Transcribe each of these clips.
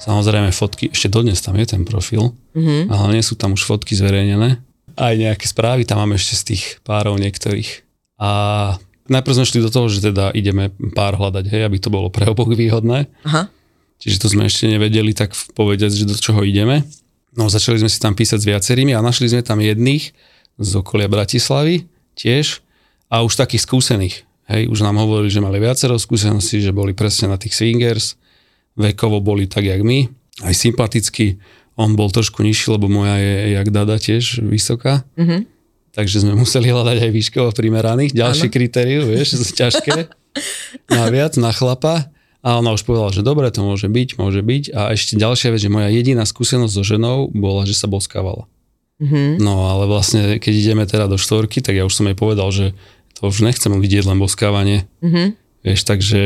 samozrejme fotky, ešte dodnes tam je ten profil, mm-hmm. ale nie sú tam už fotky zverejnené. Aj nejaké správy tam máme ešte z tých párov niektorých. A najprv sme šli do toho, že teda ideme pár hľadať, hej, aby to bolo pre oboch výhodné. Aha. Čiže to sme ešte nevedeli tak povedať, že do čoho ideme. No začali sme si tam písať s viacerými a našli sme tam jedných z okolia Bratislavy tiež a už takých skúsených. Hej, už nám hovorili, že mali viacero skúseností, že boli presne na tých swingers, vekovo boli tak, jak my, aj sympatický. On bol trošku nižší, lebo moja je jak Dada tiež vysoká. Mm-hmm takže sme museli hľadať aj výškovo primeraných. Ďalšie kritérium, vieš, ťažké. Naviac na chlapa. A ona už povedala, že dobre, to môže byť, môže byť. A ešte ďalšia vec, že moja jediná skúsenosť so ženou bola, že sa boskávala. Mm-hmm. No ale vlastne, keď ideme teda do štvorky, tak ja už som jej povedal, že to už nechcem vidieť len boskávanie. Mm-hmm. Vieš, takže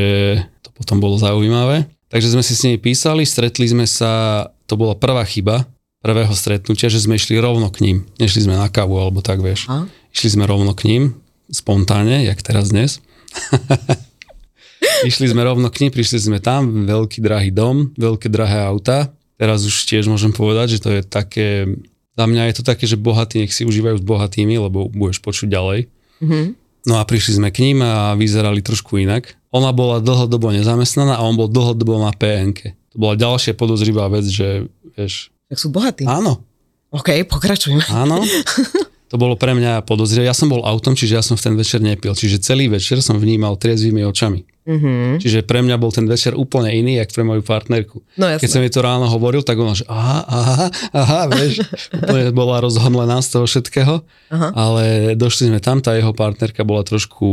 to potom bolo zaujímavé. Takže sme si s nimi písali, stretli sme sa, to bola prvá chyba, prvého stretnutia, že sme išli rovno k ním. Nešli sme na kávu alebo tak, vieš. A? Išli sme rovno k ním, spontánne, jak teraz dnes. išli sme rovno k ním, prišli sme tam, veľký drahý dom, veľké drahé auta. Teraz už tiež môžem povedať, že to je také, za mňa je to také, že bohatí nech si užívajú s bohatými, lebo budeš počuť ďalej. Mm-hmm. No a prišli sme k ním a vyzerali trošku inak. Ona bola dlhodobo nezamestnaná a on bol dlhodobo na PNK. To bola ďalšia podozrivá vec, že vieš, tak sú bohatí. Áno. OK, pokračujme. Áno. To bolo pre mňa podozrivé. Ja som bol autom, čiže ja som v ten večer nepil. Čiže celý večer som vnímal triezvými očami. Mm-hmm. Čiže pre mňa bol ten večer úplne iný, jak pre moju partnerku. No, jasné. Keď som jej to ráno hovoril, tak ona, že aha, aha, aha, vieš, úplne bola rozhomlená z toho všetkého. Aha. Ale došli sme tam, tá jeho partnerka bola trošku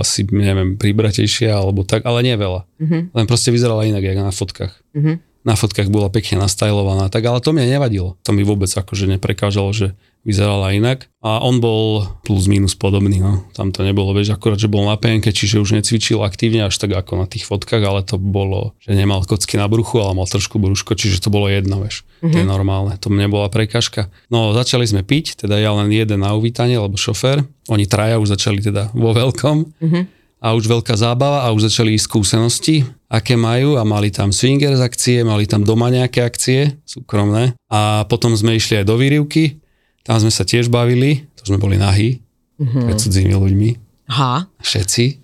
asi, neviem, pribratejšia alebo tak, ale nie veľa. Mm-hmm. Len proste vyzerala inak, jak na fotkách. Mm-hmm na fotkách bola pekne nastajlovaná, tak ale to mi nevadilo. To mi vôbec akože neprekážalo, že vyzerala inak. A on bol plus minus podobný, no. Tam to nebolo, vieš, akurát, že bol na penke, čiže už necvičil aktívne až tak ako na tých fotkách, ale to bolo, že nemal kocky na bruchu, ale mal trošku brúško, čiže to bolo jedno, vieš. Mm-hmm. To je mhm. normálne, to nebola prekažka. No, začali sme piť, teda ja len jeden na uvítanie, lebo šofér. Oni traja už začali teda vo veľkom. Mm-hmm a už veľká zábava a už začali ísť skúsenosti, aké majú a mali tam swingers akcie, mali tam doma nejaké akcie, súkromné. A potom sme išli aj do výrivky, tam sme sa tiež bavili, to sme boli nahí, mm-hmm. pred cudzími ľuďmi. Aha. Všetci.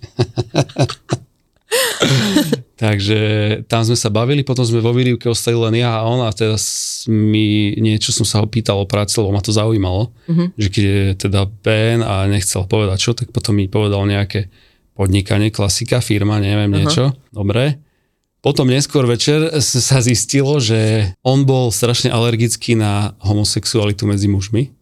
Takže tam sme sa bavili, potom sme vo výrivke ostali len ja a on a teraz mi niečo som sa ho pýtal o práci, lebo ma to zaujímalo, mm-hmm. že keď je teda Ben a nechcel povedať čo, tak potom mi povedal nejaké podnikanie, klasika, firma, neviem uh-huh. niečo. Dobre. Potom neskôr večer sa zistilo, že on bol strašne alergický na homosexualitu medzi mužmi.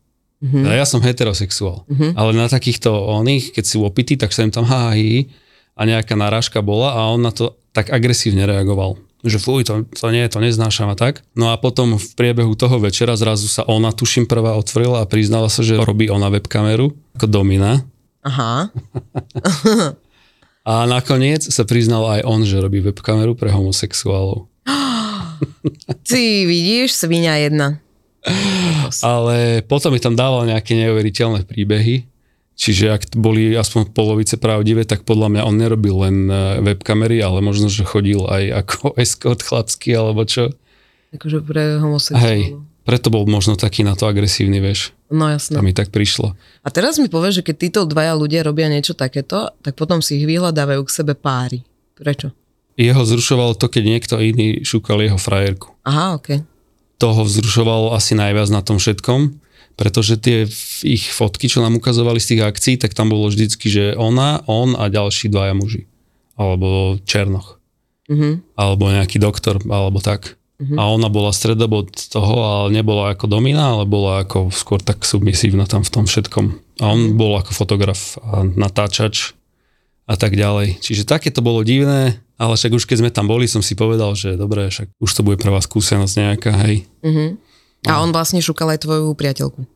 A ja som heterosexuál. Uh-huh. Ale na takýchto oných, keď si opitý, tak sa im tam hájí a nejaká narážka bola a on na to tak agresívne reagoval. Že fuj, to, to nie, to neznášam a tak. No a potom v priebehu toho večera zrazu sa ona, tuším, prvá otvorila a priznala sa, že robí ona webkameru ako domina. Aha. A nakoniec sa priznal aj on, že robí webkameru pre homosexuálov. Ty vidíš, svinia jedna. Ale potom mi tam dával nejaké neuveriteľné príbehy. Čiže ak boli aspoň polovice pravdivé, tak podľa mňa on nerobil len e, webkamery, ale možno, že chodil aj ako escort chlapský alebo čo. Akože pre homosexuálov. Hej, preto bol možno taký na to agresívny, vieš. No jasné. A mi tak prišlo. A teraz mi povieš, že keď títo dvaja ľudia robia niečo takéto, tak potom si ich vyhľadávajú k sebe páry. Prečo? Jeho zrušovalo to, keď niekto iný šúkal jeho frajerku. Aha, ok. Toho vzrušovalo asi najviac na tom všetkom, pretože tie ich fotky, čo nám ukazovali z tých akcií, tak tam bolo vždycky, že ona, on a ďalší dvaja muži. Alebo Černoch. Mm-hmm. Alebo nejaký doktor, alebo tak. Uh-huh. A ona bola stredobod toho, ale nebola ako domina, ale bola ako skôr tak submisívna tam v tom všetkom. A on uh-huh. bol ako fotograf a natáčač a tak ďalej. Čiže také to bolo divné, ale však už keď sme tam boli, som si povedal, že dobre, však už to bude prvá skúsenosť nejaká, hej. Uh-huh. A on vlastne šukal aj tvoju priateľku.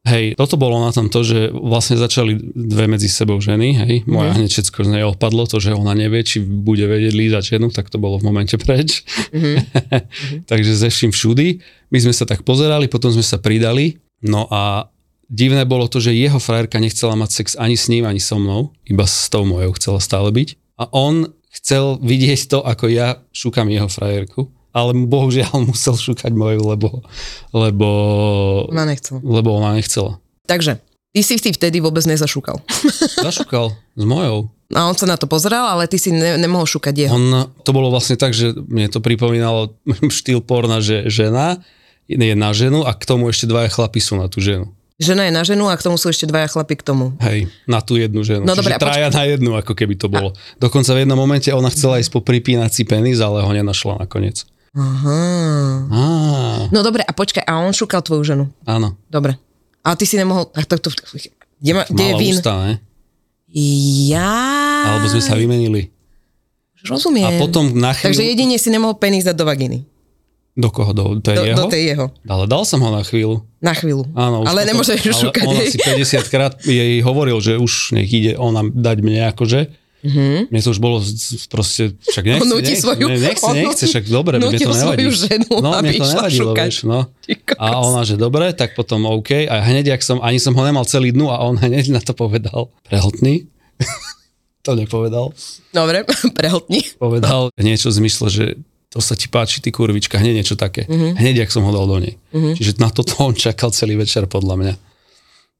Hej, toto bolo na tom to, že vlastne začali dve medzi sebou ženy, hej, moja hneď všetko z nej odpadlo, to, že ona nevie, či bude vedieť lízať ženu, tak to bolo v momente preč. Takže zeším všudy, my sme sa tak pozerali, potom sme sa pridali, no a divné bolo to, že jeho frajerka nechcela mať sex ani s ním, ani so mnou, iba s tou mojou chcela stále byť. A on chcel vidieť to, ako ja šúkam jeho frajerku ale bohužiaľ musel šúkať moju, lebo, lebo, Ona nechcela. lebo ona nechcela. Takže, ty si si vtedy vôbec nezašúkal. Zašúkal s mojou. A on sa na to pozeral, ale ty si ne, nemohol šúkať jeho. On, to bolo vlastne tak, že mne to pripomínalo štýl porna, že žena je na ženu a k tomu ešte dvaja chlapi sú na tú ženu. Žena je na ženu a k tomu sú ešte dvaja chlapi k tomu. Hej, na tú jednu ženu. No a traja na jednu, ako keby to bolo. Dokonca v jednom momente ona chcela ísť po pripínací penis, ale ho nenašla nakoniec. Aha. Á, No dobre, a počkaj, a on šúkal tvoju ženu. áno. Dobre. A ty si nemohol... A to, to, kde, ma, kde je vín? ústa, ne? Ja... Alebo sme sa vymenili. Rozumiem. A potom na chvíľu... Takže jedine si nemohol penis dať do vagíny. Do koho? Do, Do, jeho? do tej jeho. Ale dal som ho na chvíľu. Na chvíľu. Áno, ale nemôžeš ju šúkať. Ale on asi 50 krát jej hovoril, že už nech ide ona dať mne akože. Mm-hmm. Mne to už bolo proste, však nechce. On nechce, svoju- ne- nechce, on nechce, však dobre, mne to nevadí. svoju ženu, no, aby mne to nevadilo, vieš, no. A ona, že dobre, tak potom OK. A hneď, jak som, ani som ho nemal celý dnu a on hneď na to povedal. Prehltný? to nepovedal. Dobre, prehltni. Povedal niečo zmysle, že to sa ti páči, ty kurvička, hneď niečo také. Mhm. Mm-hmm. Hneď, jak som ho dal do nej. Mm-hmm. Čiže na toto on čakal celý večer, podľa mňa.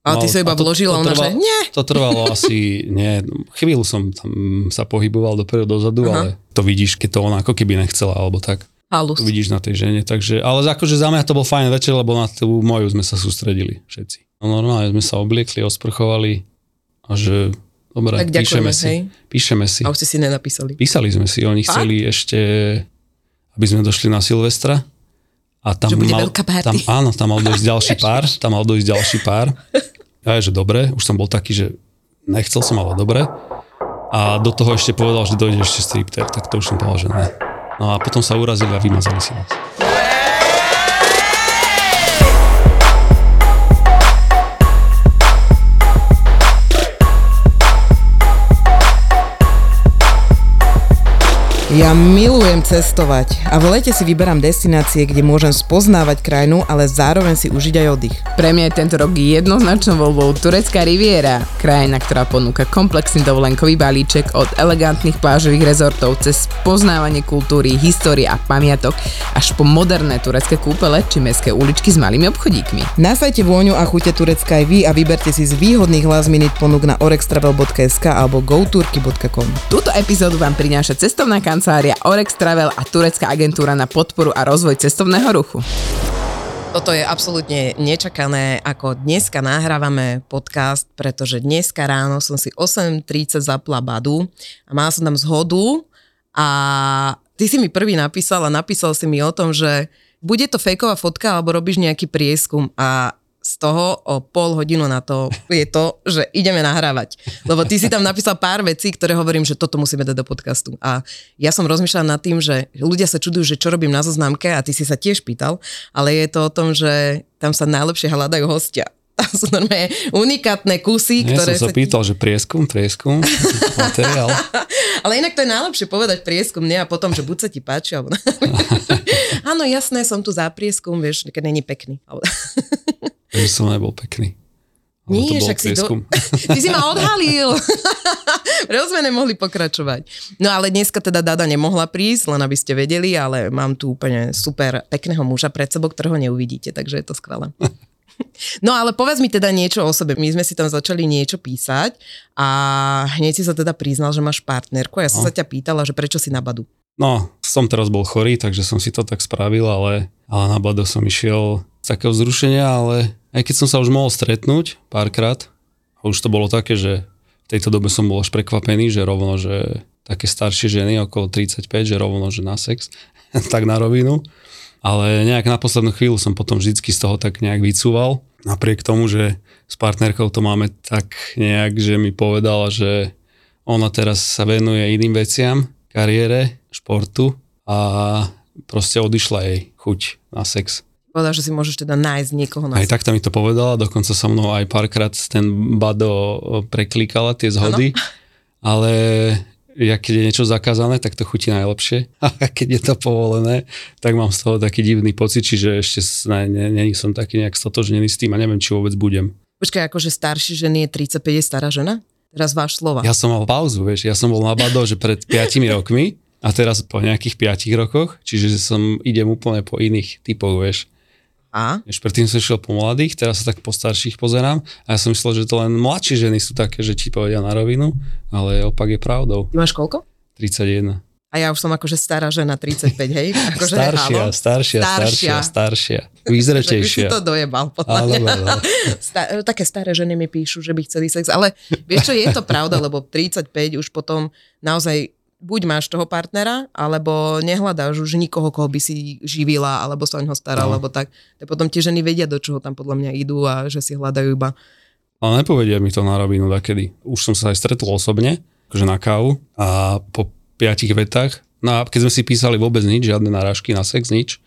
Ale ty No, sa iba vložila, ona, trvalo- že nie. To trvalo asi, nie, chvíľu som tam sa pohyboval dopredu, dozadu, Aha. ale to vidíš, keď to ona ako keby nechcela, alebo tak. Halus. To vidíš na tej žene, takže, ale akože za mňa to bol fajn večer, lebo na tú moju sme sa sústredili všetci. No normálne sme sa obliekli, osprchovali a že dobre, Tak ďakujeme, píšeme si. Píšeme si. A už ste si nenapísali. Písali sme si, oni chceli ešte, aby sme došli na Silvestra. A tam Že bude mal, veľká party. tam, áno, tam mal dojsť ďalší pár, tam mal dojsť ďalší pár. Ja že dobre, už som bol taký, že nechcel som, ale dobre. A do toho ešte povedal, že dojde ešte stripter, tak to už som povedal, že ne. No a potom sa urazili a vymazali si nás. Ja milujem cestovať a v lete si vyberám destinácie, kde môžem spoznávať krajinu, ale zároveň si užiť aj oddych. Pre mňa je tento rok jednoznačnou voľbou Turecká riviera, krajina, ktorá ponúka komplexný dovolenkový balíček od elegantných plážových rezortov cez poznávanie kultúry, histórie a pamiatok až po moderné turecké kúpele či mestské uličky s malými obchodíkmi. Nasajte vôňu a chute Turecka aj vy a vyberte si z výhodných last minute ponúk na orextravel.sk alebo goturky.com. Túto epizódu vám prináša cestovná kancelária Orex Travel a turecká agentúra na podporu a rozvoj cestovného ruchu. Toto je absolútne nečakané, ako dneska nahrávame podcast, pretože dneska ráno som si 8.30 zapla badu a mala som tam zhodu a ty si mi prvý napísal a napísal si mi o tom, že bude to fejková fotka alebo robíš nejaký prieskum a z toho o pol hodinu na to je to, že ideme nahrávať. Lebo ty si tam napísal pár vecí, ktoré hovorím, že toto musíme dať do podcastu. A ja som rozmýšľala nad tým, že ľudia sa čudujú, že čo robím na zoznamke a ty si sa tiež pýtal, ale je to o tom, že tam sa najlepšie hľadajú hostia. Tam sú normálne unikátne kusy, Ja ktoré som sa pýtal, že prieskum, prieskum, materiál. Ale inak to je najlepšie povedať prieskum, nie a potom, že buď sa ti páči, alebo... Áno, jasné, som tu za prieskum, vieš, keď není pekný. Že som nebol pekný. Ale Nie, však si do... Ty si ma odhalil. Preto sme nemohli pokračovať. No ale dneska teda Dada nemohla prísť, len aby ste vedeli, ale mám tu úplne super pekného muža pred sebou, ktorého neuvidíte, takže je to skvelé. No ale povedz mi teda niečo o sebe. My sme si tam začali niečo písať a hneď si sa teda priznal, že máš partnerku a ja som No. sa ťa pýtala, že prečo si na Badu. No, som teraz bol chorý, takže som si to tak spravil, ale, ale na Bado som išiel takého vzrušenia, ale aj keď som sa už mohol stretnúť párkrát, a už to bolo také, že v tejto dobe som bol až prekvapený, že rovno, že také staršie ženy okolo 35, že rovno, že na sex, tak na rovinu. Ale nejak na poslednú chvíľu som potom vždycky z toho tak nejak vycúval. Napriek tomu, že s partnerkou to máme tak nejak, že mi povedala, že ona teraz sa venuje iným veciam, kariére, športu a proste odišla jej chuť na sex. Povedal, že si môžeš teda nájsť niekoho na Aj takto mi to povedala, dokonca so mnou aj párkrát ten Bado preklikala tie zhody, ale ja keď je niečo zakázané, tak to chutí najlepšie. A keď je to povolené, tak mám z toho taký divný pocit, čiže ešte ne, ne, není som taký nejak stotožnený s tým a neviem, či vôbec budem. Počkaj, akože starší ženy je 35 je stará žena? Teraz váš slova. Ja som mal pauzu, vieš, ja som bol na Bado, že pred 5 rokmi a teraz po nejakých 5 rokoch, čiže som idem úplne po iných typoch, vieš. A? Vieš, predtým som šiel po mladých, teraz sa tak po starších pozerám a ja som myslel, že to len mladšie ženy sú také, že ti povedia na rovinu, ale opak je pravdou. Ty máš koľko? 31. A ja už som akože stará žena 35, hej? Akože, staršia, áno. staršia, staršia, staršia, Že by si vyzretejšia. to dojebal, podľa mňa. áno. Sta- také staré ženy mi píšu, že by chceli sex, ale vieš čo, je to pravda, lebo 35 už potom naozaj buď máš toho partnera, alebo nehľadáš už nikoho, koho by si živila, alebo sa o neho staral, No. alebo tak. Tak potom tie ženy vedia, do čoho tam podľa mňa idú a že si hľadajú iba. Ale nepovedia mi to na rovinu dakedy. Už som sa aj stretol osobne, akože na kávu a po piatich vetách, no a keď sme si písali vôbec nič, žiadne narážky na sex, nič,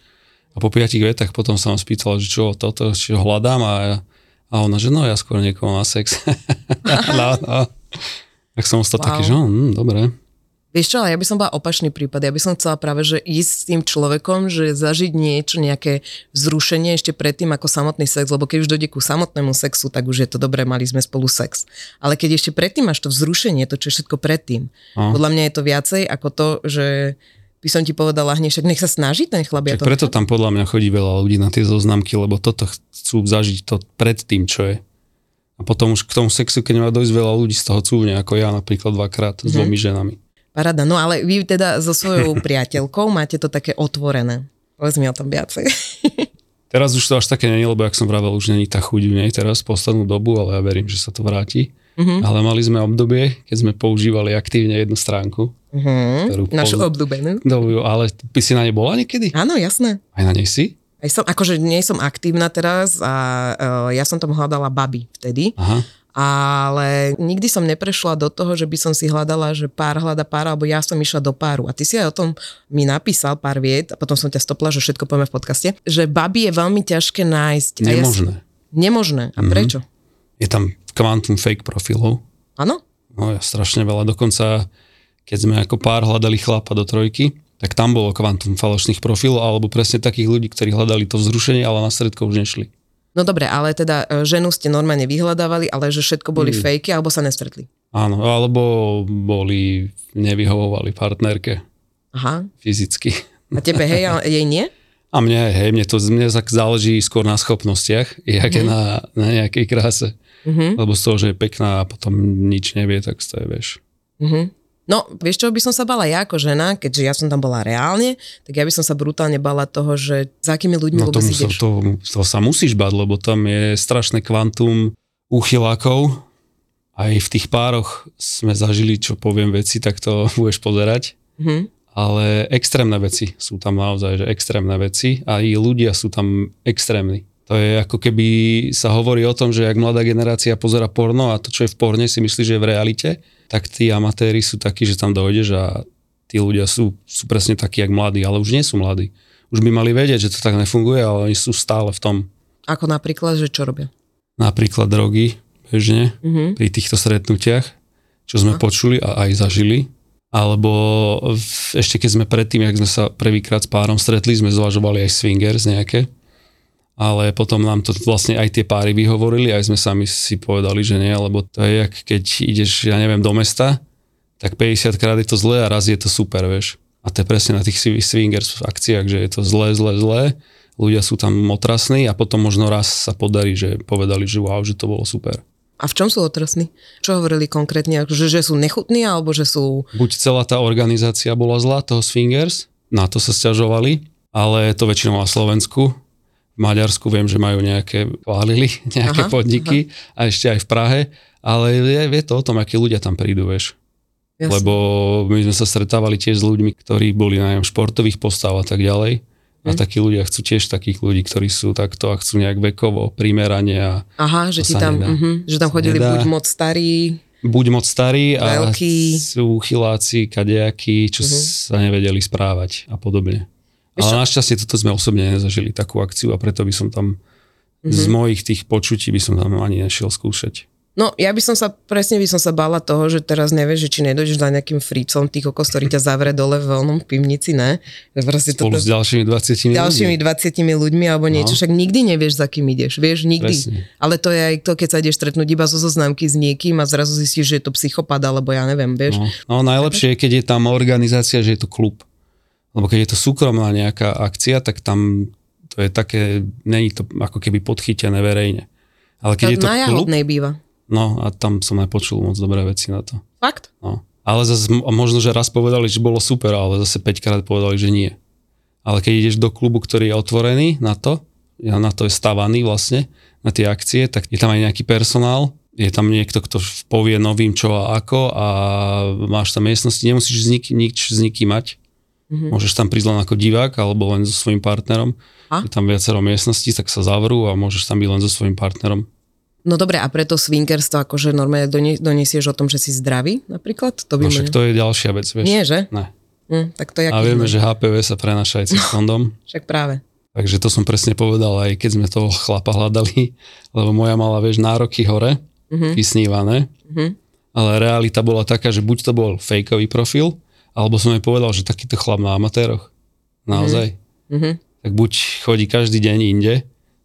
a po piatich vetách potom som spýtal, že čo toto, čo hľadám a, a ona, že no ja skôr niekoho na sex. no, no. Tak som ostal wow. taký, že hm, dobre. Vieš čo, ale ja by som bola opačný prípad. Ja by som chcela práve, že ísť s tým človekom, že zažiť niečo, nejaké vzrušenie ešte predtým ako samotný sex, lebo keď už dojde ku samotnému sexu, tak už je to dobré, mali sme spolu sex. Ale keď ešte predtým máš to vzrušenie, to čo je všetko predtým, No. podľa mňa je to viacej ako to, že by som ti povedala hneď, však nech sa snaží ten chlap. Ja preto tam podľa mňa chodí veľa ľudí na tie zoznamky, lebo toto chcú zažiť to pred tým, čo je. A potom už k tomu sexu, keď má dojsť veľa ľudí z toho cúvne, ako ja napríklad dvakrát s dvomi ženami. Parada. No ale vy teda so svojou priateľkou máte to také otvorené. Povedz mi o tom viacej. Teraz už to až také není, lebo jak som vravel, už není tá chuť v nej teraz poslednú dobu, ale ja verím, že sa to vráti. Mhm. Ale mali sme obdobie, keď sme používali aktívne jednu stránku, Mhm. Našu pozna- obľúbenú. Dobu, ale by si na nej bola niekedy? Áno, jasné. Aj na nej si? Aj som, akože nie som aktívna teraz a uh, ja som tam hľadala baby vtedy, Aha. Ale nikdy som neprešla do toho, že by som si hľadala, že pár hľada pár, alebo ja som išla do páru. A ty si aj o tom mi napísal pár viet a potom som ťa stopla, že všetko povieme v podcaste, že baby je veľmi ťažké nájsť. A ja si- Nemožné. nemožné. A prečo? Je tam kvantum fake profilov. Áno? No ja strašne veľa. Dokonca, keď sme ako pár hľadali chlapa do trojky, tak tam bolo kvantum falošných profilov, alebo presne takých ľudí, ktorí hľadali to vzrušenie, ale na stredko už nešli. No dobre, ale teda e, ženu ste normálne vyhľadávali, ale že všetko boli Mm. fejky, alebo sa nestretli. Áno, alebo boli, nevyhovovali partnerke Aha. fyzicky. A tebe, hej, a jej nie? A mne, hej, mne to mne tak záleží skôr na schopnostiach, jak je na, na nejakej kráse. Mhm. Lebo z toho, že je pekná a potom nič nevie, tak to je, vieš. Mhm. No, vieš čo by som sa bala ja ako žena, keďže ja som tam bola reálne, tak ja by som sa brutálne bala toho, že za akými ľuďmi No vôbec sa, ideš. to, to sa musíš bať, lebo tam je strašné kvantum úchylákov. Aj v tých pároch sme zažili, čo poviem veci, tak to budeš pozerať. Mhm. Ale extrémne veci sú tam naozaj, že extrémne veci a i ľudia sú tam extrémni. To je ako keby sa hovorí o tom, že ak mladá generácia pozera porno a to, čo je v porne, si myslí, že je v realite, tak tí amatéri sú takí, že tam dojdeš a tí ľudia sú, sú presne takí, jak mladí, ale už nie sú mladí. Už by mali vedieť, že to tak nefunguje, ale oni sú stále v tom. Ako napríklad, že čo robia? Napríklad drogy, bežne, Mhm. pri týchto stretnutiach, čo sme počuli a aj zažili. Alebo v, ešte keď sme predtým, jak sme sa prvýkrát s párom stretli, sme zvažovali aj swingers nejaké. Ale potom nám to vlastne aj tie páry vyhovorili, aj sme sami si povedali, že nie, lebo to je jak keď ideš, ja neviem, do mesta, tak 50 krát je to zlé a raz je to super, vieš. A to je presne na tých swi- swingers akciách, že je to zlé, zlé, zlé, ľudia sú tam otrasní a potom možno raz sa podarí, že povedali, že wow, že to bolo super. A v čom sú otrasní? Čo hovorili konkrétne? Že, že sú nechutní, alebo že sú... buď celá tá organizácia bola zlá, toho Swingers, na to sa stiažovali, ale to väčšinou na Slovensku. V Maďarsku viem, že majú nejaké, chválili nejaké Aha, podniky a ešte aj v Prahe, ale je, je to o tom, akí ľudia tam prídu, vieš. Jasne. Lebo my sme sa stretávali tiež s ľuďmi, ktorí boli na športových postav a tak ďalej. A Hm. takí ľudia chcú tiež takých ľudí, ktorí sú takto a chcú nejak vekovo, primerane a Aha, že, ti tam, uh-huh, že tam chodili nedá. buď moc starí, buď moc starí a Veľký. sú chyláci, kadejakí, čo Mhm. sa nevedeli správať a podobne. Ale našťastie toto sme osobne nezažili, takú akciu a preto by som tam Mhm. z mojich tých počutí by som tam ani nešiel skúšať. No, ja by som sa, presne by som sa bála toho, že teraz nevieš, že či nedojdeš za nejakým frícom, tých kokos, ktorý ťa zavre dole v onom pivnici, ne? Proste Spolu toto- s ďalšími 20 ďalšími 20 ľuďmi alebo niečo, No. však nikdy nevieš, za kým ideš, vieš, nikdy. Presne. Ale to je aj to, keď sa ideš stretnúť iba zo zoznamky s niekým a zrazu zistíš, že je to psychopat, alebo ja neviem, vieš. No, no najlepšie je, keď je tam organizácia, že je to klub. Lebo keď je to súkromná nejaká akcia, tak tam to je také, není to ako keby podchytené verejne. Ale keď To je to na klub, býva. no a tam som nepočul moc dobré veci na to. Fakt? No. Ale zase možno, že raz povedali, že bolo super, ale zase 5 krát povedali, že nie. Ale keď ideš do klubu, ktorý je otvorený na to, na to je stavaný vlastne, na tie akcie, tak je tam aj nejaký personál, je tam niekto, kto povie novým čo a ako a máš tam miestnosti, nemusíš s nik, nič s nikým mať. Mm-hmm. Môžeš tam prísť len ako divák alebo len so svojím partnerom. A? Je tam viacero miestností, tak sa zavrú a môžeš tam byť len so svojím partnerom. No dobre, a preto swingerstvo akože normálne donesieš o tom, že si zdravý napríklad? To by No však to je ďalšia vec, vieš. Nie, že? Ne. Hm, tak to je A vieme, že HPV sa prenaša aj cez kondom. Však práve. Takže to som presne povedal, aj keď sme toho chlapa hľadali, lebo moja mala, vieš, nároky hore, mm-hmm. vysnívané, Mhm. ale realita bola taká, že buď to bol fejkový profil, alebo som jej povedal, že takýto chlap na amatéroch. Naozaj. Mhm. Tak buď chodí každý deň inde,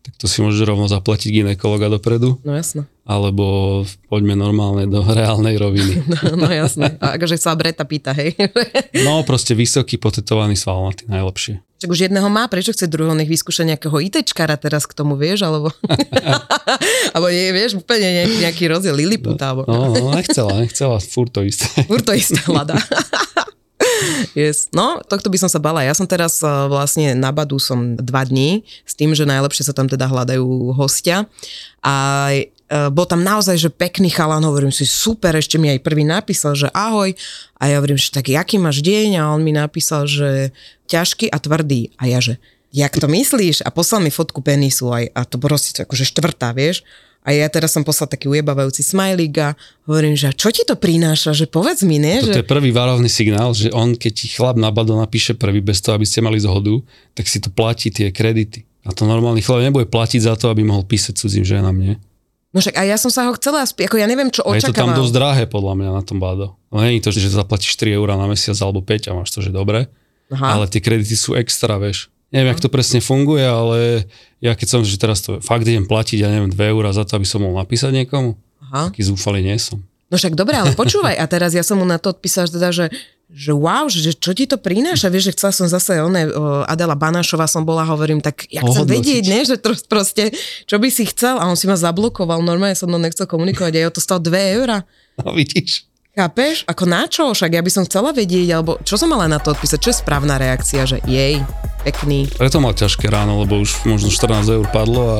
tak to si môžeš rovno zaplatiť ginekologa dopredu, No jasno. alebo poďme normálne do reálnej roviny. No, no jasné. A akože sa Breta pýta, hej. No proste vysoký potetovaný svalnatý, najlepšie. Však už jedného má, prečo chce druhého, nech vyskúša nejakého ITčkara teraz k tomu, vieš, alebo... alebo nie, vieš, úplne nejaký, nejaký rozdiel, Lilliput, alebo... No, no, nechcela, nechcela, furt to isté. Furt to isté hľadá. Yes. No, tohto by som sa bala. Ja som teraz uh, vlastne na Badu som dva dní s tým, že najlepšie sa tam teda hľadajú hostia. A uh, bol tam naozaj, že pekný chalan, hovorím si, super, ešte mi aj prvý napísal, že ahoj. A ja hovorím, že tak jaký máš deň? A on mi napísal, že ťažký a tvrdý. A ja, že jak to myslíš? A poslal mi fotku penisu aj, a to proste akože štvrtá, vieš. A ja teraz som poslal taký ujebávajúci smajlík a hovorím, že čo ti to prináša, že povedz mi, nie? Toto Že... je prvý varovný signál, že on, keď ti chlap na bado napíše prvý, bez toho, aby ste mali zhodu, tak si to platí tie kredity. A to normálny chlap nebude platiť za to, aby mohol písať cudzím ženám, nie? No však a ja som sa ho chcela, ako ja neviem, čo A je to tam očakávam. dosť drahé, podľa mňa, na tom bado. No nie je to, že zaplatíš 4 eurá na mesiac alebo 5 a máš to, že dobre. Aha. Ale tie kredity sú extra, vieš. Neviem, jak to presne funguje, ale ja keď som, že teraz to fakt idem platiť, ja neviem, 2 eurá za to, aby som mohol napísať niekomu, Aha. taký zúfalý nie som. No však dobre, ale počúvaj, a teraz ja som mu na to odpísala, že teda, že, že wow, že, čo ti to prináša, vieš, že chcela som zase, one, o, Adela Banášová som bola, hovorím, tak ja chcem vedieť, ne, že to proste, čo by si chcel, a on si ma zablokoval, normálne som mnou nechcel komunikovať, a ja to stalo 2 eurá. No vidíš. Chápeš? Ako na čo? Však ja by som chcela vedieť, alebo čo som mala na to odpísať, čo je správna reakcia, že jej, pekný. Preto mal ťažké ráno, lebo už možno 14 eur padlo a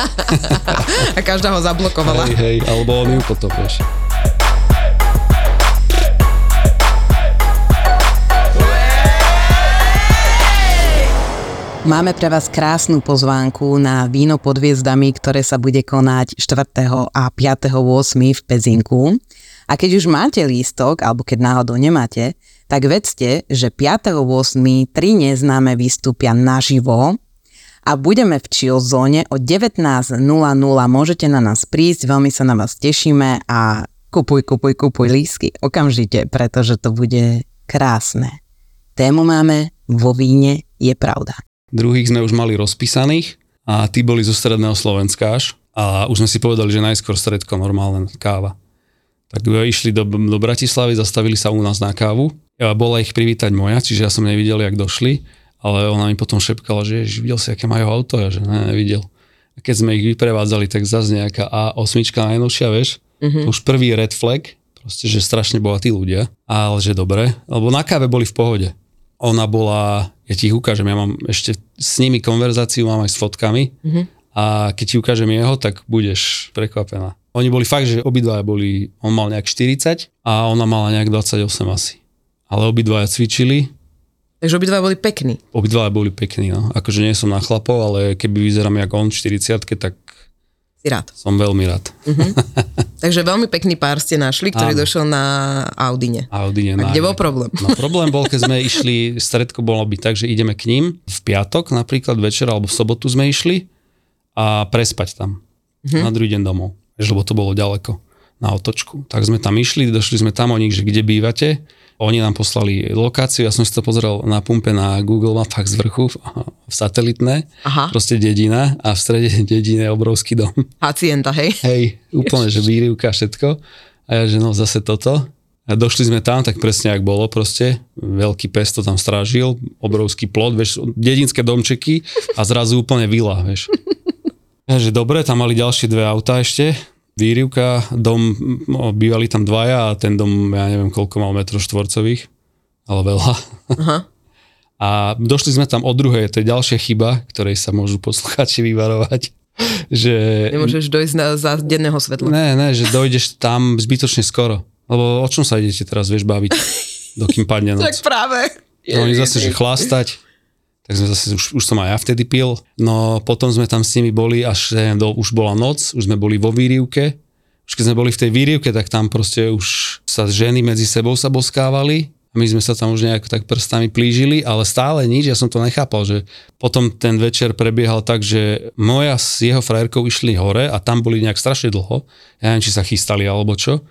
A každá ho zablokovala. hej, hej, alebo on ju potom, vieš. Máme pre vás krásnu pozvánku na víno pod hviezdami, ktoré sa bude konať 4. a 5.8. v Pezinku. A keď už máte lístok, alebo keď náhodou nemáte, tak vedzte, že 5.8. tri neznáme vystúpia naživo a budeme v Chillzone o 19.00. Môžete na nás prísť, veľmi sa na vás tešíme a kupuj, kupuj, kupuj lísky okamžite, pretože to bude krásne. Tému máme vo víne je pravda. Druhých sme už mali rozpísaných a tí boli zo stredného Slovenska až. A už sme si povedali, že najskôr stredko normálne káva. Tak išli do, do Bratislavy, zastavili sa u nás na kávu. Bola ich privítať moja, čiže ja som nevidel, jak došli, ale ona mi potom šepkala, že ježiš, videl si, aké majú auto, ja že ne, nevidel. A keď sme ich vyprevádzali, tak zase nejaká A8 najnovšia, vieš, mm-hmm. to už prvý red flag, proste, že strašne bohatí ľudia, ale že dobre, lebo na káve boli v pohode. Ona bola, ja ti ich ukážem, ja mám ešte s nimi konverzáciu, mám aj s fotkami mm-hmm. A keď ti ukážem jeho, tak budeš prekvapená. Oni boli fakt, že obidvaja boli, on mal nejak 40 a ona mala nejak 28 asi. Ale obidvaja cvičili, Takže obidva boli pekní. obidvaja boli pekní, no. Akože nie som na chlapov, ale keby vyzerám jak on v 40 tak Si rád. som veľmi rád. Takže veľmi pekný pár ste našli, ktorý Áno. došiel na Audine. Audi A kde bol problém? No problém bol, keď sme išli, stredko bolo byť tak, že ideme k ním v piatok napríklad večer alebo v sobotu sme išli a prespať tam. Mhm. Na druhý deň domov. Lebo to bolo ďaleko na otočku. Tak sme tam išli, došli sme tam o nich, že kde bývate. Oni nám poslali lokáciu, ja som si to pozrel na pumpe na Google mapách z vrchu, v satelitné, Aha. proste dedina a v strede dediny je obrovský dom. Hacienda, hej? Hej, úplne, že výrivka, všetko. A ja, že no zase toto. A došli sme tam, tak presne jak bolo proste. Veľký pes to tam strážil, obrovský plot, vieš, dedinské domčeky a zrazu úplne vila, vieš. Ja, že dobre, tam mali ďalšie dve auta ešte. Výrivka, dom, no, bývali tam dvaja a ten dom, ja neviem koľko mal metrov štvorcových, ale veľa. Aha. A došli sme tam od druhej, to je ďalšia chyba, ktorej sa môžu posluchači vyvarovať. Že Nemôžeš dojsť na, za denného svetla. Ne, ne, že dojdeš tam zbytočne skoro. Lebo o čom sa idete teraz, vieš, baviť, dokým padne noc. Tak práve. No, oni zase, že chlastať, tak sme zase, už, už som aj ja vtedy pil. No potom sme tam s nimi boli, až neviem, do, už bola noc, už sme boli vo výrivke. Už keď sme boli v tej výrivke, tak tam proste už sa ženy medzi sebou sa boskávali. A my sme sa tam už nejako tak prstami plížili, ale stále nič, ja som to nechápal, že potom ten večer prebiehal tak, že moja s jeho frajerkou išli hore a tam boli nejak strašne dlho. Ja neviem, či sa chystali alebo čo.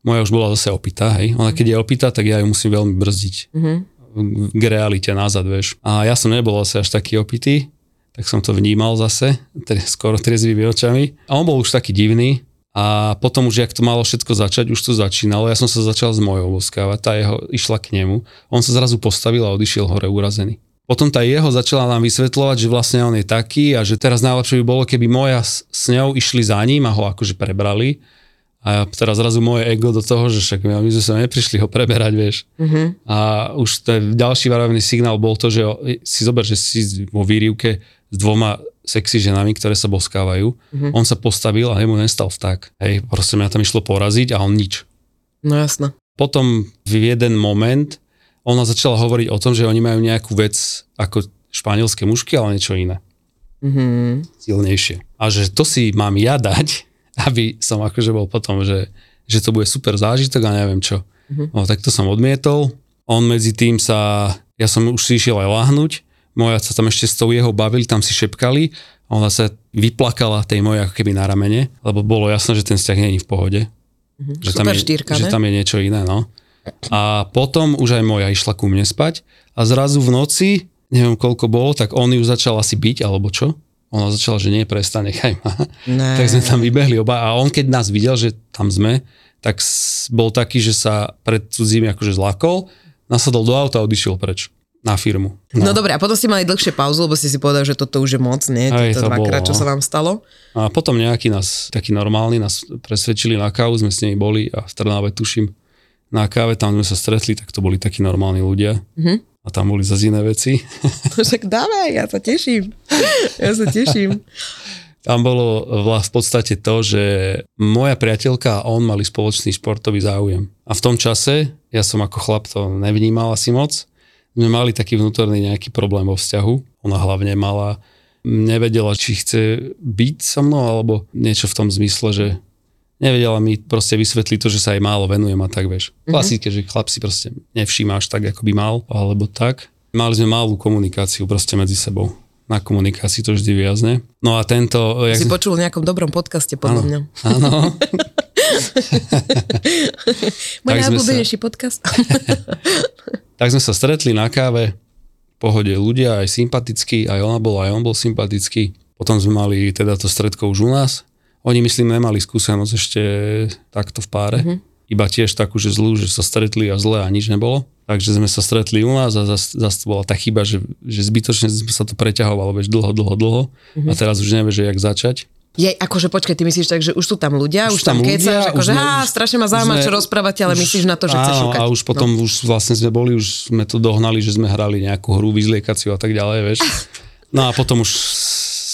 Moja už bola zase opitá, hej. Ona keď je opitá, tak ja ju musím veľmi brzdiť k realite nazad, vieš. A ja som nebol asi až taký opitý, tak som to vnímal zase, tedy skoro triezvými očami. A on bol už taký divný. A potom už, jak to malo všetko začať, už to začínalo, ja som sa začal s mojou boskávať, tá jeho išla k nemu, on sa zrazu postavil a odišiel hore urazený. Potom tá jeho začala nám vysvetľovať, že vlastne on je taký a že teraz najlepšie by bolo, keby moja s ňou išli za ním a ho akože prebrali. A teraz zrazu moje ego do toho, že však my sme sa neprišli ho preberať, vieš. A už ten ďalší varovný signál bol to, že si zober, že si vo výrivke s dvoma sexy ženami, ktoré sa boskávajú. On sa postavil a jemu nestal vták. Hej, proste mňa tam išlo poraziť a on nič. No jasno. Potom v jeden moment ona začala hovoriť o tom, že oni majú nejakú vec ako španielské mužky, ale niečo iné. Mhm. Silnejšie. A že to si mám ja dať, aby som akože bol potom, že, že to bude super zážitok a neviem čo. No tak to som odmietol. On medzi tým sa, ja som už si išiel aj lahnúť, moja sa tam ešte s tou jeho bavili, tam si šepkali a ona sa vyplakala tej mojej ako keby na ramene, lebo bolo jasné, že ten vzťah není v pohode. Že, tam je, štýrka, že tam je niečo iné, no. A potom už aj moja išla ku mne spať a zrazu v noci, neviem koľko bolo, tak on ju začal asi byť, alebo čo? Ona začala, že nie, prestane, nechaj ma. Ne. Tak sme tam vybehli oba a on keď nás videl, že tam sme, tak bol taký, že sa pred cudzími akože zlakol, nasadol do auta a odišiel preč na firmu. No. dobre, a potom ste mali dlhšie pauzu, lebo ste si povedali, že toto už je moc, nie? Toto to dvakrát, bolo, čo no. sa vám stalo. A potom nejaký nás, taký normálny, nás presvedčili na kávu, sme s nimi boli a v Trnave tuším na káve, tam sme sa stretli, tak to boli takí normálni ľudia. Mhm. A tam boli zase iné veci. Však dávaj, ja sa teším. Ja sa teším. Tam bolo v podstate to, že moja priateľka a on mali spoločný športový záujem. A v tom čase, ja som ako chlap to nevnímal asi moc, sme mali taký vnútorný nejaký problém vo vzťahu. Ona hlavne mala, nevedela, či chce byť so mnou, alebo niečo v tom zmysle, že nevedela mi proste vysvetliť to, že sa jej málo venujem a tak, vieš. Klasické, že chlap si proste nevšíma až tak, ako by mal, alebo tak. Mali sme malú komunikáciu proste medzi sebou. Na komunikácii to vždy viazne. No a tento... Jak Si sme- počul v nejakom dobrom podcaste, podľa mňa. Áno. Môj sme sa- najobľúbenejší podcast. Tak sme sa stretli na káve, pohode ľudia, aj sympatickí, aj ona bola, aj on bol sympatický. Potom sme mali teda to stredko už u nás. Oni, myslím, nemali skúsenosť ešte takto v páre. Mm-hmm. Iba tiež takú, že zlú, že sa stretli a zle a nič nebolo. Takže sme sa stretli u nás a zase zas bola tá chyba, že, že zbytočne sa to preťahovalo, vieš, dlho, dlho, dlho. Mm-hmm. A teraz už nevie, že jak začať. Je, akože počkaj, ty myslíš tak, že už sú tam ľudia, už, Už tam ľudia, akože už á, už- strašne ma už zaujíma, čo rozprávate, ale myslíš na to, že chceš šukať. A už potom no. už vlastne sme boli, už sme to dohnali, že sme hrali nejakú hru vyzliekaciu a tak ďalej, vieš. No a potom už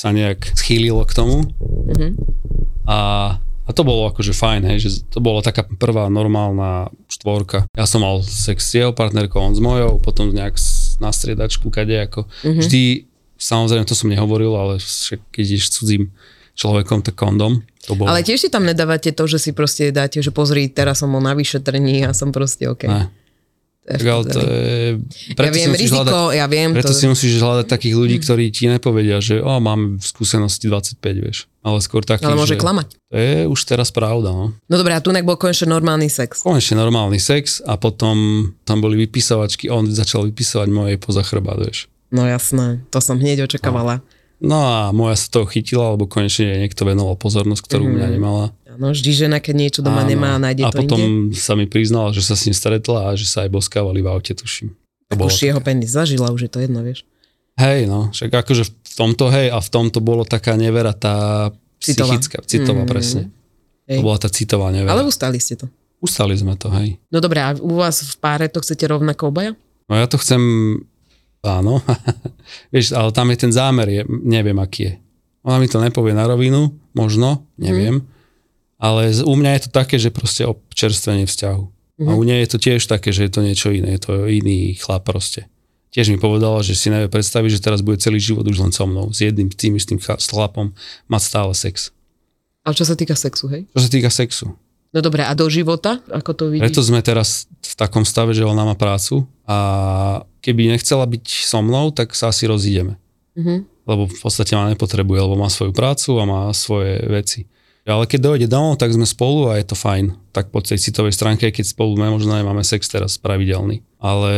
sa nejak schýlilo k tomu. A, a to bolo akože fajn, hej, že to bola taká prvá normálna štvorka. Ja som mal sex s jeho partnerkou, on s mojou, potom nejak na striedačku, kade ako. Vždy, samozrejme, to som nehovoril, ale však keď ideš cudzím človekom, tak kondom. To bolo. Ale tiež si tam nedávate to, že si proste dáte, že pozri, teraz som bol na vyšetrení a som proste OK. Ne. Ale to prdeli. je... ja preto si viem musíš riziko, hľadať- ja viem Preto to. si musíš hľadať takých ľudí, ktorí ti nepovedia, že o, mám v skúsenosti 25, vieš. Ale skôr takých, Ale môže že... klamať. To je už teraz pravda, no. No dobré, a tu bol konečne normálny sex. Konečne normálny sex a potom tam boli vypisovačky, on začal vypisovať moje poza chrbát, vieš. No jasné, to som hneď očakávala. No a moja sa toho chytila, lebo konečne niekto venoval pozornosť, ktorú mm-hmm. mňa nemala. Áno, vždy žena, keď niečo doma Áno. nemá, nájde a to potom inde. sa mi priznala, že sa s ním stretla a že sa aj boskávali v aute, tuším. To Už jeho penis zažila, už je to jedno, vieš. Hej, no, však akože v tomto, hej, a v tomto bolo taká nevera tá Citová. psychická, citová, Mm. presne. Hej. To bola tá citová nevera. Ale ustali ste to. Ustali sme to, hej. No dobré, a u vás v páre to chcete rovnako obaja? No ja to chcem, áno, vieš, ale tam je ten zámer, je, neviem, aký je. Ona mi to nepovie na rovinu, možno, neviem, ale z- u mňa je to také, že proste občerstvenie vzťahu. A u nej je to tiež také, že je to niečo iné, je to iný chlap proste. Tiež mi povedala, že si nevie predstaviť, že teraz bude celý život už len so mnou, s jedným tým istým chlapom, mať stále sex. Ale čo sa týka sexu, hej? Čo sa týka sexu. No dobré, a do života? Ako to vidíš? Preto sme teraz v takom stave, že ona má prácu a keby nechcela byť so mnou, tak sa asi rozídeme. Mhm. Lebo v podstate ma nepotrebuje, lebo má svoju prácu a má svoje veci. Ale keď dojde domov, tak sme spolu a je to fajn. Tak po tej citovej stránke, keď spolu sme, možno nemáme sex teraz pravidelný. Ale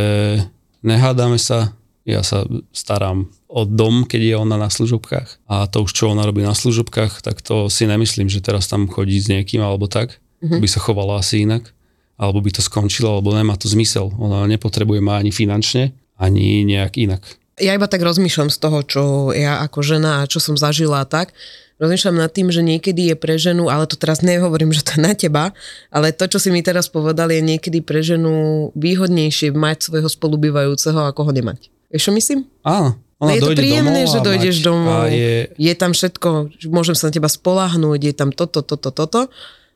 nehádame sa, ja sa starám o dom, keď je ona na služobkách. A to už, čo ona robí na služobkách, tak to si nemyslím, že teraz tam chodí s niekým alebo tak. By sa chovala asi inak. Alebo by to skončilo, alebo nemá to zmysel. Ona nepotrebuje ma ani finančne, ani nejak inak. Ja iba tak rozmýšľam z toho, čo ja ako žena a čo som zažila a tak. Rozmýšľam nad tým, že niekedy je pre ženu, ale to teraz nehovorím, že to je na teba, ale to, čo si mi teraz povedal, je niekedy pre ženu výhodnejšie mať svojho spolubývajúceho, ako ho nemať. Vieš, čo myslím? Áno. No Ona je to príjemné, domov že dojdeš mať- domov, je, je tam všetko, že môžem sa na teba spolahnúť, je tam toto, toto, toto,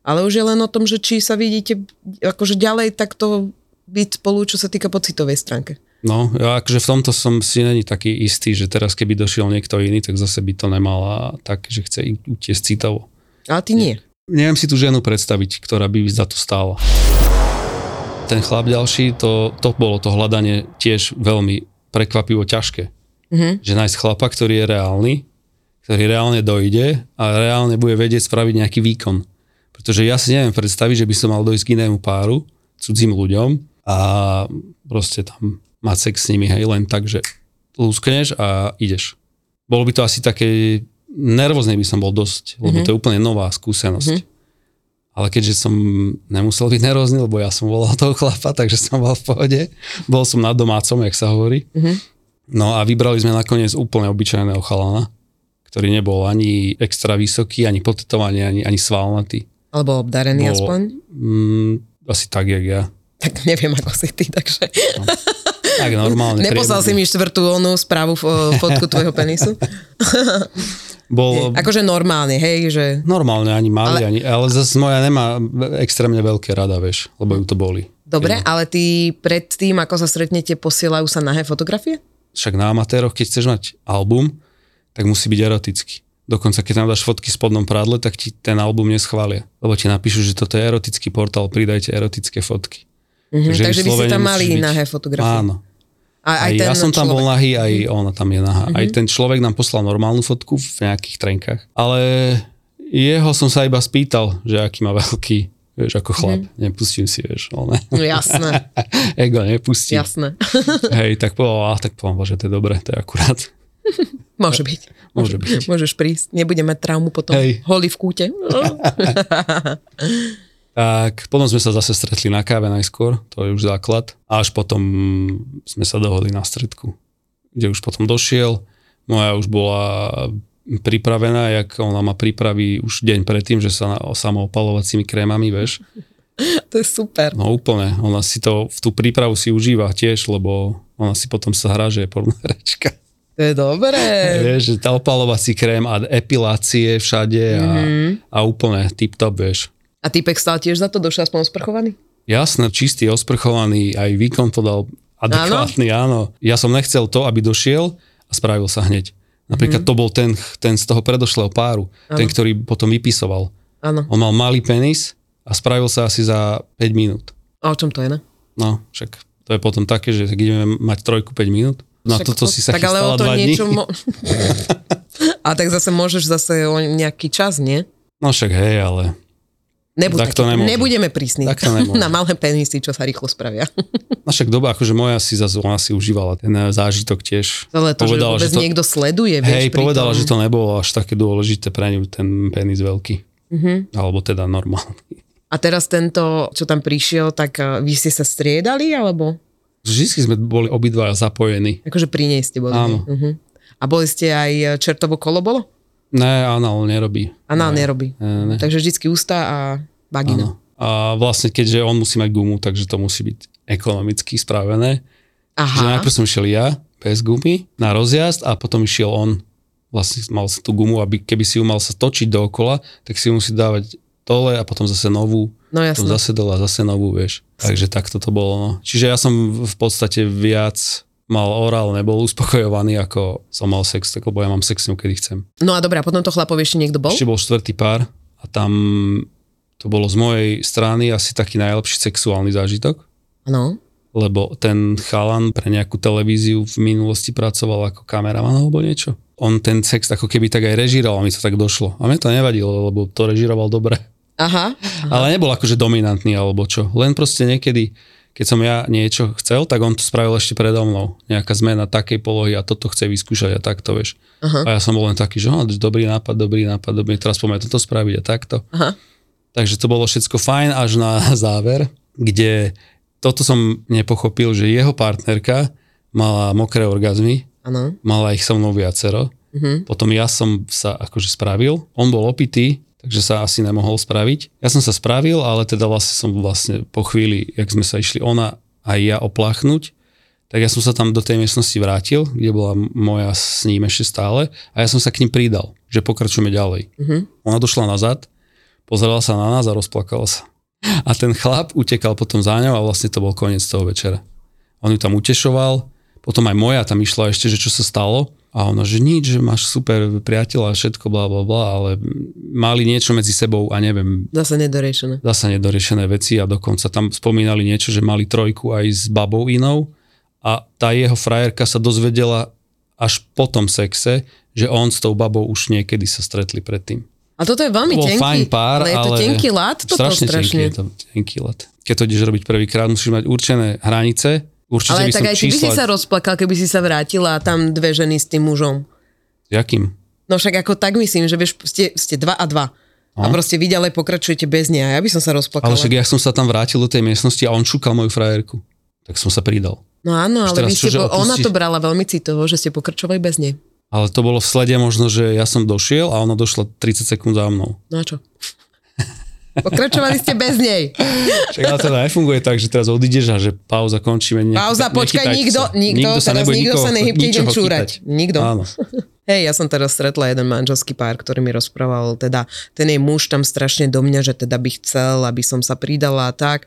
ale už je len o tom, že či sa vidíte akože ďalej takto byť spolu, čo sa týka pocitovej stránke. no, ja akože v tomto som si není taký istý, že teraz keby došiel niekto iný, tak zase by to nemala tak, že chce i- utiesť citovo. Ale ty nie. Neviem si tú ženu predstaviť, ktorá by za to stála. Ten chlap ďalší, to, to bolo to hľadanie tiež veľmi prekvapivo ťažké. Mhm. Že nájsť chlapa, ktorý je reálny, ktorý reálne dojde a reálne bude vedieť spraviť nejaký výkon. Pretože ja si neviem predstaviť, že by som mal dojsť k inému páru, cudzím ľuďom a proste tam mať sex s nimi, hej, len tak, že lúskneš a ideš. Bolo by to asi také, nervózny by som bol dosť, lebo to je úplne nová skúsenosť. Ale keďže som nemusel byť nervózny, lebo ja som volal toho chlapa, takže som bol v pohode. Bol som na domácom, jak sa hovorí. No a vybrali sme nakoniec úplne obyčajného chalana, ktorý nebol ani extra vysoký, ani potetovaný, ani, ani svalnatý. Alebo obdarený Bol- aspoň. Mm, asi tak, jak ja. Tak neviem, ako si ty, takže... Tak normálne. Neposlal si mi štvrtú onú správu, fo- fotku tvojho penisu? Bol Akože normálne, hej, že... normálne, ani malý, ale, ani, ale zase moja nemá extrémne veľké rada, vieš, lebo ju to boli. Dobre, ale ty pred tým, ako sa stretnete, posielajú sa nahé fotografie? Však na amatéroch, keď chceš mať album, tak musí byť erotický. Dokonca keď tam dáš fotky v spodnom prádle, tak ti ten album neschvália. Lebo ti napíšu, že toto je erotický portál, pridajte erotické fotky. Mhm, Takže takže vy ste tam mali byť- nahé fotografie. Áno. A, Aj, ja som tam bol človek. Mhm. nahý, aj ona tam je nahá. Aj ten človek nám poslal normálnu fotku v nejakých trenkách. Ale jeho som sa iba spýtal, že aký má veľký, vieš, ako chlap. Nepustím si, vieš, ale No jasné, ego nepustím. jasné. Hej, tak povedal, tak povedal, že to je dobre, to je akurát. Môže byť. Môže byť. Môžeš prísť. Nebudeme mať traumu potom. Hej. Holý v kúte. Tak potom sme sa zase stretli na káve najskôr, to je už základ. A až potom sme sa dohodli na stredku, kde už potom došiel. Moja už bola pripravená, jak ona ma pripraví už deň predtým, že sa samoopalovacími krémami, vieš. to je super. No úplne, ona si to, v tú prípravu si užíva tiež, lebo ona si potom sa hrá, že je pornoherečka. To je dobré. Vieš, opalovací krém a epilácie všade a, Mhm. a úplne tip-top, vieš. A typek stal tiež za to? Došiel aspoň sprchovaný? Jasné, čistý, osprchovaný, aj výkon to dal adekvátny, áno. áno. Ja som nechcel to, aby došiel a spravil sa hneď. Napríklad to bol ten, ten z toho predošlého páru, ten, ktorý potom vypisoval. Áno. On mal malý penis a spravil sa asi za 5 minút. A o čom to je, ne? No, však to je potom také, že tak ideme mať trojku 5 minút. Na Však toto to- si sa tak ale o to dva dní. niečo mo- A tak zase môžeš zase o nejaký čas, nie? No však hej, ale Nebuď Tak to nemôže. nebudeme prísni. Tak to nemôže. Na malé penisy, čo sa rýchlo spravia. no však doba, akože moja si zase, ona si užívala ten eh, zážitok tiež. Ale to, Povedala, že vôbec že to- niekto sleduje, vieš, Hej, povedala, tom. že to nebolo až také dôležité pre ňu, ten penis veľký. Mhm. Alebo teda normálny. A teraz tento, čo tam prišiel, tak uh, vy ste sa striedali, alebo? Vždy sme boli obidva zapojení. Akože pri nej ste boli. Áno. Uh-huh. A boli ste aj e, čertovo kolo bolo? Ne, anal nerobí. Anál nerobí. Ne, ne. Takže vždycky ústa a vagina. Áno. A vlastne keďže on musí mať gumu, takže to musí byť ekonomicky spravené. Aha. najprv som išiel ja, bez gumy, na rozjazd a potom išiel on. Vlastne mal sa tú gumu, aby keby si ju mal sa točiť dookola, tak si ju musí dávať dole a potom zase novú. No Potom jasné. zase dole a zase novú, vieš. Takže takto to bolo. No. Čiže ja som v podstate viac mal orál, nebol uspokojovaný, ako som mal sex, tak lebo ja mám sex kedy chcem. No a dobré, a potom to chlapovi ešte niekto bol? Ešte bol štvrtý pár a tam to bolo z mojej strany asi taký najlepší sexuálny zážitok, Áno. lebo ten chalan pre nejakú televíziu v minulosti pracoval ako kameraman alebo niečo. On ten sex ako keby tak aj režíroval, mi to tak došlo. A mne to nevadilo, lebo to režíroval dobre. Aha. Ale nebol akože dominantný alebo čo. Len proste niekedy, keď som ja niečo chcel, tak on to spravil ešte predo mnou. Nejaká zmena takej polohy a toto chce vyskúšať a takto, vieš. Aha. A ja som bol len taký, že dobrý nápad, dobrý nápad, dobrý, teraz poďme toto spraviť a takto. Aha. Takže to bolo všetko fajn až na záver, kde toto som nepochopil, že jeho partnerka mala mokré orgazmy, Áno. mala ich so mnou viacero. Mhm. Potom ja som sa akože spravil, on bol opitý, takže sa asi nemohol spraviť. Ja som sa spravil, ale teda vlastne som vlastne po chvíli, jak sme sa išli ona a ja opláchnuť, tak ja som sa tam do tej miestnosti vrátil, kde bola moja s ním ešte stále a ja som sa k ním pridal, že pokračujeme ďalej. Mhm. Ona došla nazad, pozerala sa na nás a rozplakala sa. A ten chlap utekal potom za ňou a vlastne to bol koniec toho večera. On ju tam utešoval, potom aj moja tam išla ešte, že čo sa stalo. A ona, že nič, že máš super priateľa všetko, bla, bla, bla, ale mali niečo medzi sebou a neviem, Zase nedoriešené. zase nedoriešené veci a dokonca tam spomínali niečo, že mali trojku aj s babou inou a tá jeho frajerka sa dozvedela až po tom sexe, že on s tou babou už niekedy sa stretli predtým. A toto je veľmi To tenký. fajn pár, ale je to ale tenký lát, toto strašne, strašne. tenký je to tenký let. Keď to ideš robiť prvýkrát, musíš mať určené hranice. Určite Ale by tak som aj ty by si čísla... sa rozplakal, keby si sa vrátila a tam dve ženy s tým mužom. Jakým? No však ako tak myslím, že vieš, ste, ste dva a dva. A No. proste vy ďalej pokračujete bez nej. A ja by som sa rozplakala. Ale však ja som sa tam vrátil do tej miestnosti a on šukal moju frajerku. Tak som sa pridal. No áno, Už ale vy ste, čo, bo- ona to brala veľmi citovo, že ste pokračovali bez nej. Ale to bolo v slede možno, že ja som došiel a ona došla 30 sekúnd za mnou. No a čo? Pokračovali ste bez nej. Však ale teda nefunguje tak, že teraz odídeš a že pauza, končíme. Ne, Pauza, počkaj, nechytajte nikto, sa. nikto, sa teraz nebude nikto sa nehybte, idem čúrať. chytať. Nikto. Áno. Hej, ja som teraz stretla jeden manželský pár, ktorý mi rozprával, teda ten jej muž tam strašne do mňa, že teda by chcel, aby som sa pridala a tak.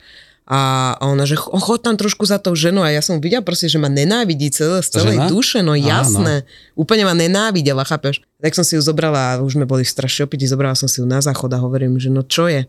A ona, že cho- chod tam trošku za tou ženou a ja som videla proste, že ma nenávidí celé, z celej Žena? duše, no jasné. Úplne ma nenávidela, chápeš? Tak som si ju zobrala, už sme boli strašne opití, zobrala som si ju na záchod a hovorím, že no čo je?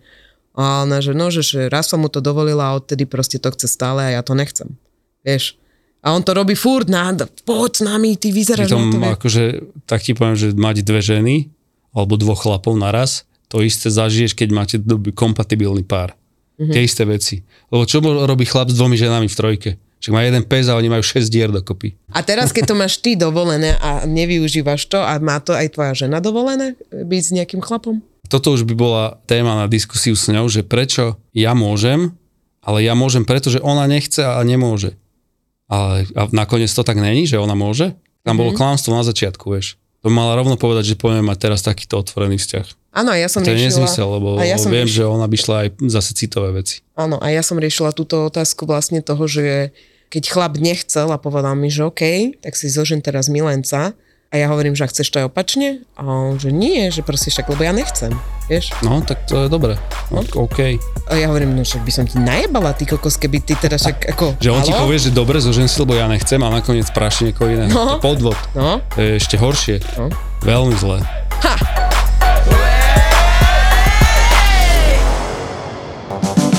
A ona, že no, že, že raz som mu to dovolila a odtedy proste to chce stále a ja to nechcem. Vieš? A on to robí furt, na, poď s nami, ty vyzeráš na to. Pritom akože, tak ti poviem, že mať dve ženy alebo dvoch chlapov naraz, to isté zažiješ, keď máte doby kompatibilný pár. Mm-hmm. Tie isté veci. Lebo čo robí chlap s dvomi ženami v trojke? Však má jeden pes a oni majú 6 dier dokopy. A teraz, keď to máš ty dovolené a nevyužívaš to a má to aj tvoja žena dovolené, byť s nejakým chlapom? Toto už by bola téma na diskusiu s ňou, že prečo ja môžem, ale ja môžem, pretože ona nechce a nemôže. Ale a nakoniec to tak není, že ona môže? Tam bolo klamstvo na začiatku, vieš. To mala rovno povedať, že poďme mať teraz takýto otvorený vzťah. Áno, ja som To je riešila... nezmysel, lebo a ja som viem, riešila, že ona by šla aj zase citové veci. Áno, a ja som riešila túto otázku vlastne toho, že keď chlap nechcel a povedal mi, že OK, tak si zožen teraz milenca A ja hovorím, že chceš to aj opačne? A on, že nie, že proste však, lebo ja nechcem, vieš? No, tak to je dobre. OK. A ja hovorím, no však by som ti najebala, ty kokos, keby ty teda však ako... Že on ti halo? povie, že dobre, zožen si, lebo ja nechcem a nakoniec praší niekoho iného. No. To podvod. No, To je ešte horšie. No. Veľmi zlé.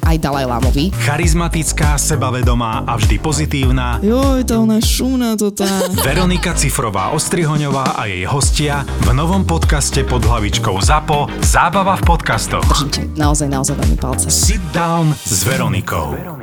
aj Dalaj Lámovi. Charizmatická, sebavedomá a vždy pozitívna Joj, tá ona šumná to tá. Veronika Cifrová Ostrihoňová a jej hostia v novom podcaste pod hlavičkou ZAPO Zábava v podcastoch. Držím naozaj, naozaj veľmi palce. Sit down s Veronikou.